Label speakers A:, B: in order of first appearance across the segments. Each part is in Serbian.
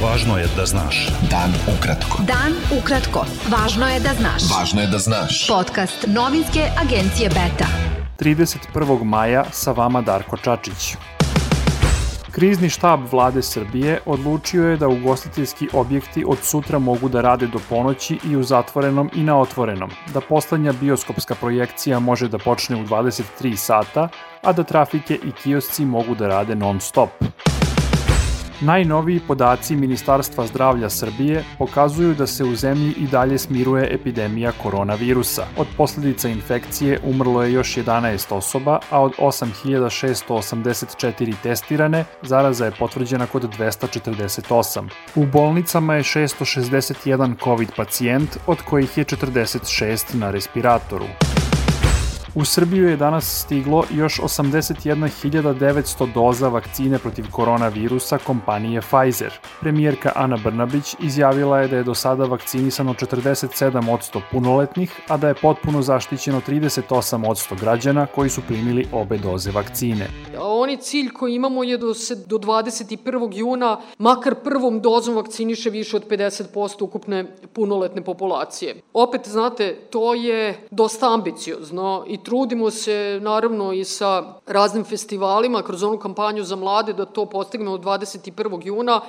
A: Važno je da znaš.
B: Dan ukratko.
C: Dan ukratko. Važno je da znaš.
B: Važno je da znaš.
C: Podcast novinske agencije Beta.
D: 31. maja sa vama Darko Čačić. Krizni štab vlade Srbije odlučio je da ugostiteljski objekti od sutra mogu da rade do ponoći i u zatvorenom i na otvorenom, da poslednja bioskopska projekcija može da počne u 23 sata, a da trafike i kiosci mogu da rade non stop. Najnoviji podaci Ministarstva zdravlja Srbije pokazuju da se u zemlji i dalje smiruje epidemija koronavirusa. Od posledica infekcije umrlo je još 11 osoba, a od 8684 testirane zaraza je potvrđena kod 248. U bolnicama je 661 COVID pacijent, od kojih je 46 na respiratoru. U Srbiju je danas stiglo još 81.900 doza vakcine protiv koronavirusa kompanije Pfizer. Premijerka Ana Brnabić izjavila je da je do sada vakcinisano 47% punoletnih, a da je potpuno zaštićeno 38% građana koji su primili obe doze vakcine.
E: Oni cilj koji imamo je do, se, do 21. juna makar prvom dozom vakciniše više od 50% ukupne punoletne populacije. Opet, znate, to je dosta ambiciozno i trudimo se naravno i sa raznim festivalima kroz onu kampanju za mlade da to postignemo od 21. juna.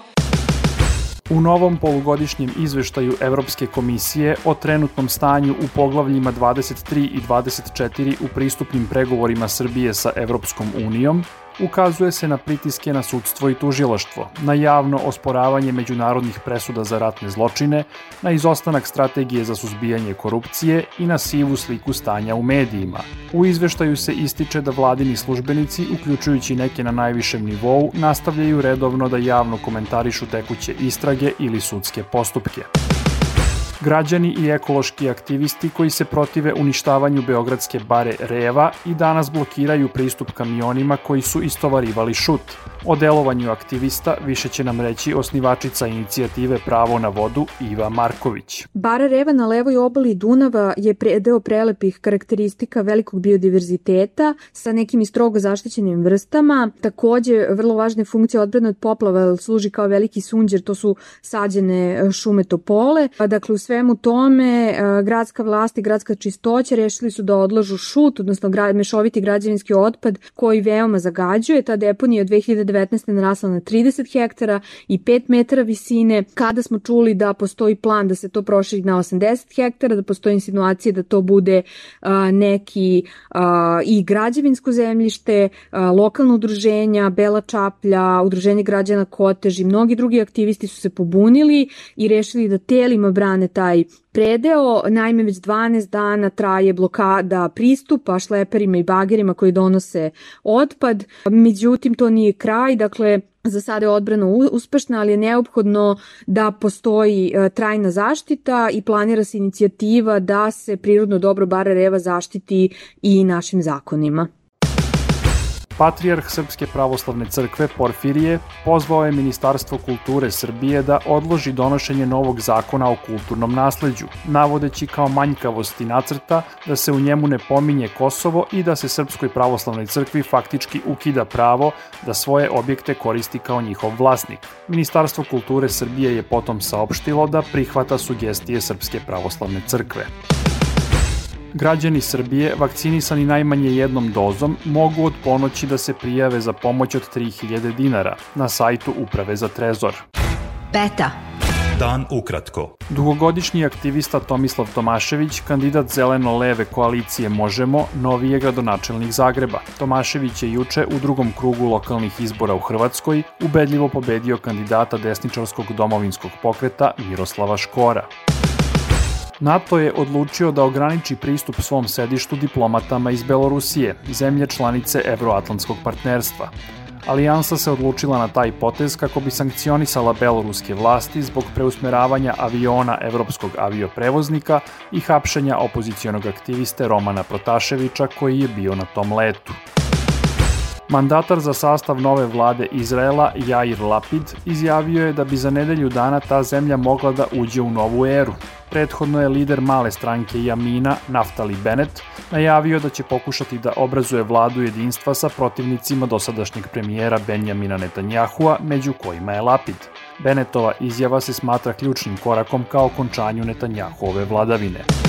D: U novom polugodišnjem izveštaju Evropske komisije o trenutnom stanju u poglavljima 23 i 24 u pristupnim pregovorima Srbije sa Evropskom unijom, ukazuje se na pritiske na sudstvo i tužilaštvo, na javno osporavanje međunarodnih presuda za ratne zločine, na izostanak strategije za suzbijanje korupcije i na sivu sliku stanja u medijima. U izveštaju se ističe da vladini službenici, uključujući neke na najvišem nivou, nastavljaju redovno da javno komentarišu tekuće istrage ili sudske postupke. Građani i ekološki aktivisti koji se protive uništavanju Beogradske bare Reva i danas blokiraju pristup kamionima koji su istovarivali šut. O delovanju aktivista više će nam reći osnivačica inicijative Pravo na vodu Iva Marković.
F: Bara Reva na levoj obali Dunava je predeo prelepih karakteristika velikog biodiverziteta sa nekim i strogo zaštićenim vrstama. Takođe, vrlo važne funkcije odbrane od poplava služi kao veliki sunđer, to su sađene šume topole. Dakle, u svemu tome, gradska vlast i gradska čistoća rešili su da odlažu šut, odnosno mešoviti građevinski otpad koji veoma zagađuje. Ta deponija od 2000 2019. narasla na 30 hektara i 5 metara visine. Kada smo čuli da postoji plan da se to proširi na 80 hektara, da postoji insinuacije da to bude a, neki a, i građevinsko zemljište, lokalno udruženja, Bela Čaplja, udruženje građana Kotež i mnogi drugi aktivisti su se pobunili i rešili da telima brane taj predeo. Naime, već 12 dana traje blokada pristupa šleperima i bagerima koji donose otpad. Međutim, to nije kraj, dakle, za sada je odbrana uspešna, ali je neophodno da postoji e, trajna zaštita i planira se inicijativa da se prirodno dobro bare reva zaštiti i našim zakonima.
D: Patrijarh Srpske pravoslavne crkve Porfirije pozvao je Ministarstvo kulture Srbije da odloži donošenje novog zakona o kulturnom nasleđu, navodeći kao manjkavosti nacrta da se u njemu ne pominje Kosovo i da se Srpskoj pravoslavnoj crkvi faktički ukida pravo da svoje objekte koristi kao njihov vlasnik. Ministarstvo kulture Srbije je potom saopštilo da prihvata sugestije Srpske pravoslavne crkve. Građani Srbije, vakcinisani najmanje jednom dozom, mogu od ponoći da se prijave za pomoć od 3000 dinara na sajtu Uprave za trezor.
C: Beta.
A: Dan ukratko.
D: Dugogodišnji aktivista Tomislav Tomašević, kandidat zeleno-leve koalicije Možemo, novi je gradonačelnik Zagreba. Tomašević je juče u drugom krugu lokalnih izbora u Hrvatskoj ubedljivo pobedio kandidata desničarskog domovinskog pokreta Miroslava Škora. NATO je odlučio da ograniči pristup svom sedištu diplomatama iz Belorusije, zemlje članice Evroatlantskog partnerstva. Alijansa se odlučila na taj potez kako bi sankcionisala beloruske vlasti zbog preusmeravanja aviona evropskog avioprevoznika i hapšenja opozicionog aktiviste Romana Protaševića koji je bio na tom letu. Mandatar za sastav nove vlade Izraela, Jair Lapid, izjavio je da bi za nedelju dana ta zemlja mogla da uđe u novu eru. Prethodno je lider male stranke Jamina, Naftali Bennett, najavio da će pokušati da obrazuje vladu jedinstva sa protivnicima dosadašnjeg premijera Benjamina Netanjahua, među kojima je Lapid. Benetova izjava se smatra ključnim korakom ka okončanju Netanjahove vladavine.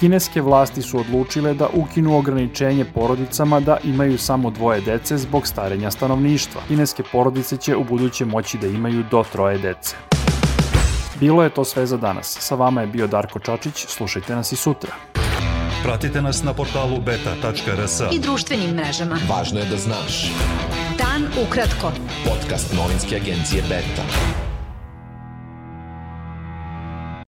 D: Kineske vlasti su odlučile da ukinu ograničenje porodicama da imaju samo dvoje dece zbog starenja stanovništva. Kineske porodice će u buduće moći da imaju do troje dece. Bilo je to sve za danas. Sa vama je bio Darko Čačić, slušajte nas i sutra.
A: Pratite nas na portalu beta.rs.
C: I društvenim mrežama.
B: Važno je da znaš.
C: Dan ukratko.
B: Podcast novinske agencije Beta.